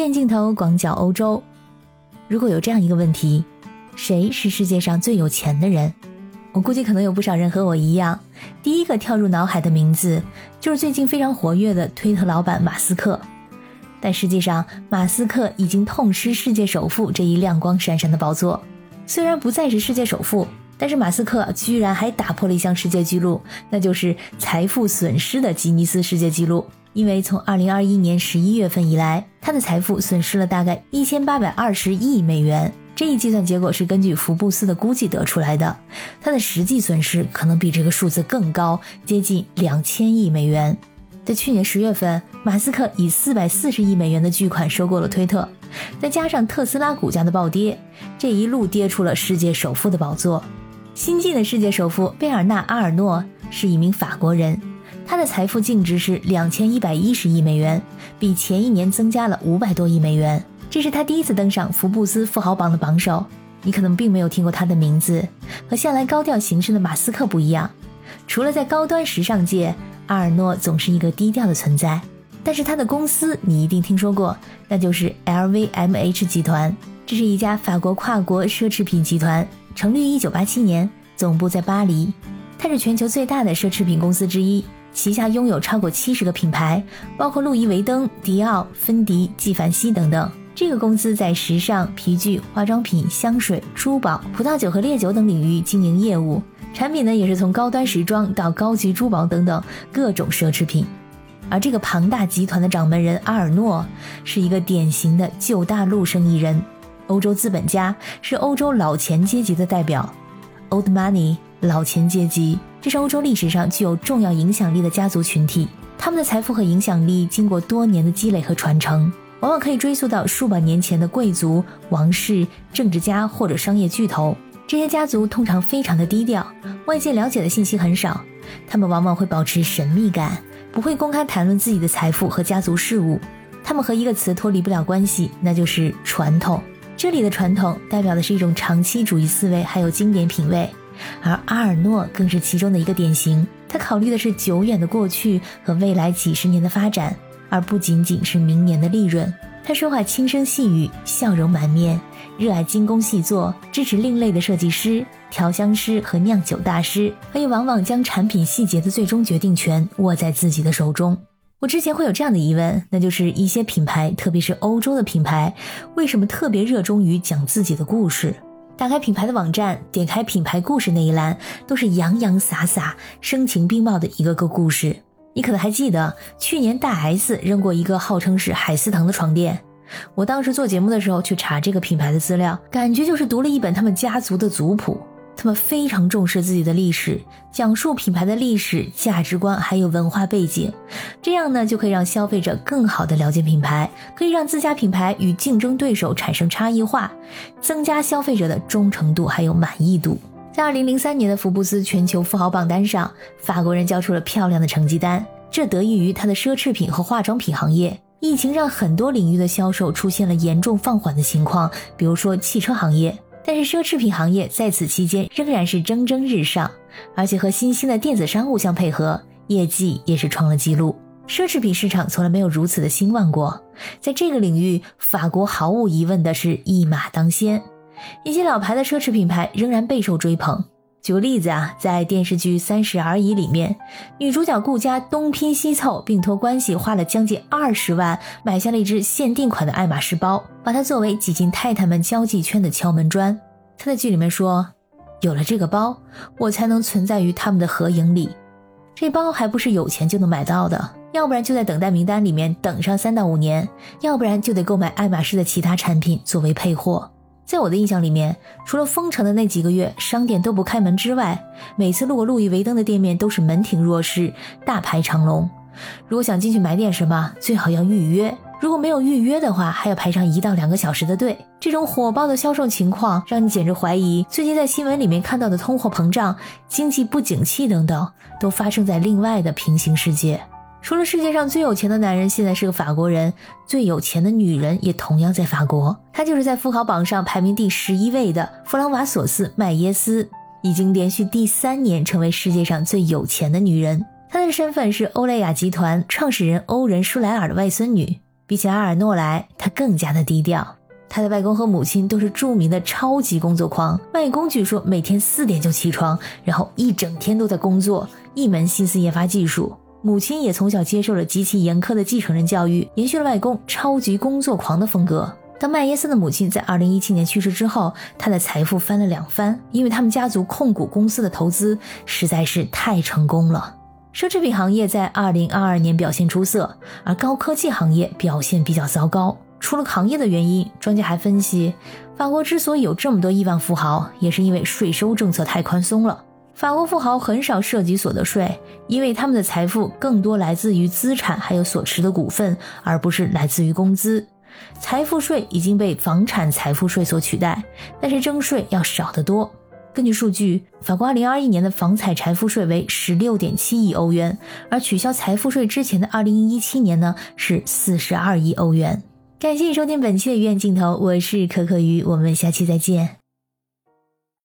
远镜头广角欧洲。如果有这样一个问题，谁是世界上最有钱的人？我估计可能有不少人和我一样，第一个跳入脑海的名字就是最近非常活跃的推特老板马斯克。但实际上，马斯克已经痛失世界首富这一亮光闪闪的宝座。虽然不再是世界首富，但是马斯克居然还打破了一项世界纪录，那就是财富损失的吉尼斯世界纪录。因为从二零二一年十一月份以来，他的财富损失了大概一千八百二十亿美元。这一计算结果是根据福布斯的估计得出来的，他的实际损失可能比这个数字更高，接近两千亿美元。在去年十月份，马斯克以四百四十亿美元的巨款收购了推特，再加上特斯拉股价的暴跌，这一路跌出了世界首富的宝座。新晋的世界首富贝尔纳·阿尔诺是一名法国人。他的财富净值是两千一百一十亿美元，比前一年增加了五百多亿美元。这是他第一次登上福布斯富豪榜的榜首。你可能并没有听过他的名字，和向来高调行事的马斯克不一样。除了在高端时尚界，阿尔诺总是一个低调的存在。但是他的公司你一定听说过，那就是 LVMH 集团。这是一家法国跨国奢侈品集团，成立于一九八七年，总部在巴黎。它是全球最大的奢侈品公司之一。旗下拥有超过七十个品牌，包括路易威登、迪奥、芬迪、纪梵希等等。这个公司在时尚、皮具、化妆品、香水、珠宝、葡萄酒和烈酒等领域经营业务，产品呢也是从高端时装到高级珠宝等等各种奢侈品。而这个庞大集团的掌门人阿尔诺是一个典型的旧大陆生意人，欧洲资本家，是欧洲老钱阶级的代表，Old Money。老钱阶级，这是欧洲历史上具有重要影响力的家族群体。他们的财富和影响力经过多年的积累和传承，往往可以追溯到数百年前的贵族、王室、政治家或者商业巨头。这些家族通常非常的低调，外界了解的信息很少。他们往往会保持神秘感，不会公开谈论自己的财富和家族事务。他们和一个词脱离不了关系，那就是传统。这里的传统代表的是一种长期主义思维，还有经典品味。而阿尔诺更是其中的一个典型，他考虑的是久远的过去和未来几十年的发展，而不仅仅是明年的利润。他说话轻声细语，笑容满面，热爱精工细作，支持另类的设计师、调香师和酿酒大师，可以往往将产品细节的最终决定权握在自己的手中。我之前会有这样的疑问，那就是一些品牌，特别是欧洲的品牌，为什么特别热衷于讲自己的故事？打开品牌的网站，点开品牌故事那一栏，都是洋洋洒洒、声情并茂的一个个故事。你可能还记得，去年大 S 扔过一个号称是海思腾的床垫。我当时做节目的时候去查这个品牌的资料，感觉就是读了一本他们家族的族谱。他们非常重视自己的历史，讲述品牌的历史、价值观还有文化背景，这样呢就可以让消费者更好的了解品牌，可以让自家品牌与竞争对手产生差异化，增加消费者的忠诚度还有满意度。在二零零三年的福布斯全球富豪榜单上，法国人交出了漂亮的成绩单，这得益于他的奢侈品和化妆品行业。疫情让很多领域的销售出现了严重放缓的情况，比如说汽车行业。但是奢侈品行业在此期间仍然是蒸蒸日上，而且和新兴的电子商务相配合，业绩也是创了纪录。奢侈品市场从来没有如此的兴旺过，在这个领域，法国毫无疑问的是一马当先，一些老牌的奢侈品牌仍然备受追捧。举个例子啊，在电视剧《三十而已》里面，女主角顾佳东拼西凑，并托关系花了将近二十万买下了一只限定款的爱马仕包，把它作为挤进太太们交际圈的敲门砖。她在剧里面说：“有了这个包，我才能存在于他们的合影里。这包还不是有钱就能买到的，要不然就在等待名单里面等上三到五年，要不然就得购买爱马仕的其他产品作为配货。”在我的印象里面，除了封城的那几个月，商店都不开门之外，每次路过路易威登的店面都是门庭若市，大排长龙。如果想进去买点什么，最好要预约。如果没有预约的话，还要排上一到两个小时的队。这种火爆的销售情况，让你简直怀疑，最近在新闻里面看到的通货膨胀、经济不景气等等，都发生在另外的平行世界。除了世界上最有钱的男人现在是个法国人，最有钱的女人也同样在法国。她就是在富豪榜上排名第十一位的弗朗瓦索斯麦耶斯，已经连续第三年成为世界上最有钱的女人。她的身份是欧莱雅集团创始人欧仁舒莱尔的外孙女。比起阿尔诺来，她更加的低调。她的外公和母亲都是著名的超级工作狂，外公据说每天四点就起床，然后一整天都在工作，一门心思研发技术。母亲也从小接受了极其严苛的继承人教育，延续了外公超级工作狂的风格。当麦耶斯的母亲在2017年去世之后，他的财富翻了两番，因为他们家族控股公司的投资实在是太成功了。奢侈品行业在2022年表现出色，而高科技行业表现比较糟糕。除了行业的原因，专家还分析，法国之所以有这么多亿万富豪，也是因为税收政策太宽松了。法国富豪很少涉及所得税，因为他们的财富更多来自于资产还有所持的股份，而不是来自于工资。财富税已经被房产财富税所取代，但是征税要少得多。根据数据，法国2021年的房产财富税为16.7亿欧元，而取消财富税之前的2017年呢是42亿欧元。感谢收听本期的鱼眼镜头，我是可可鱼，我们下期再见。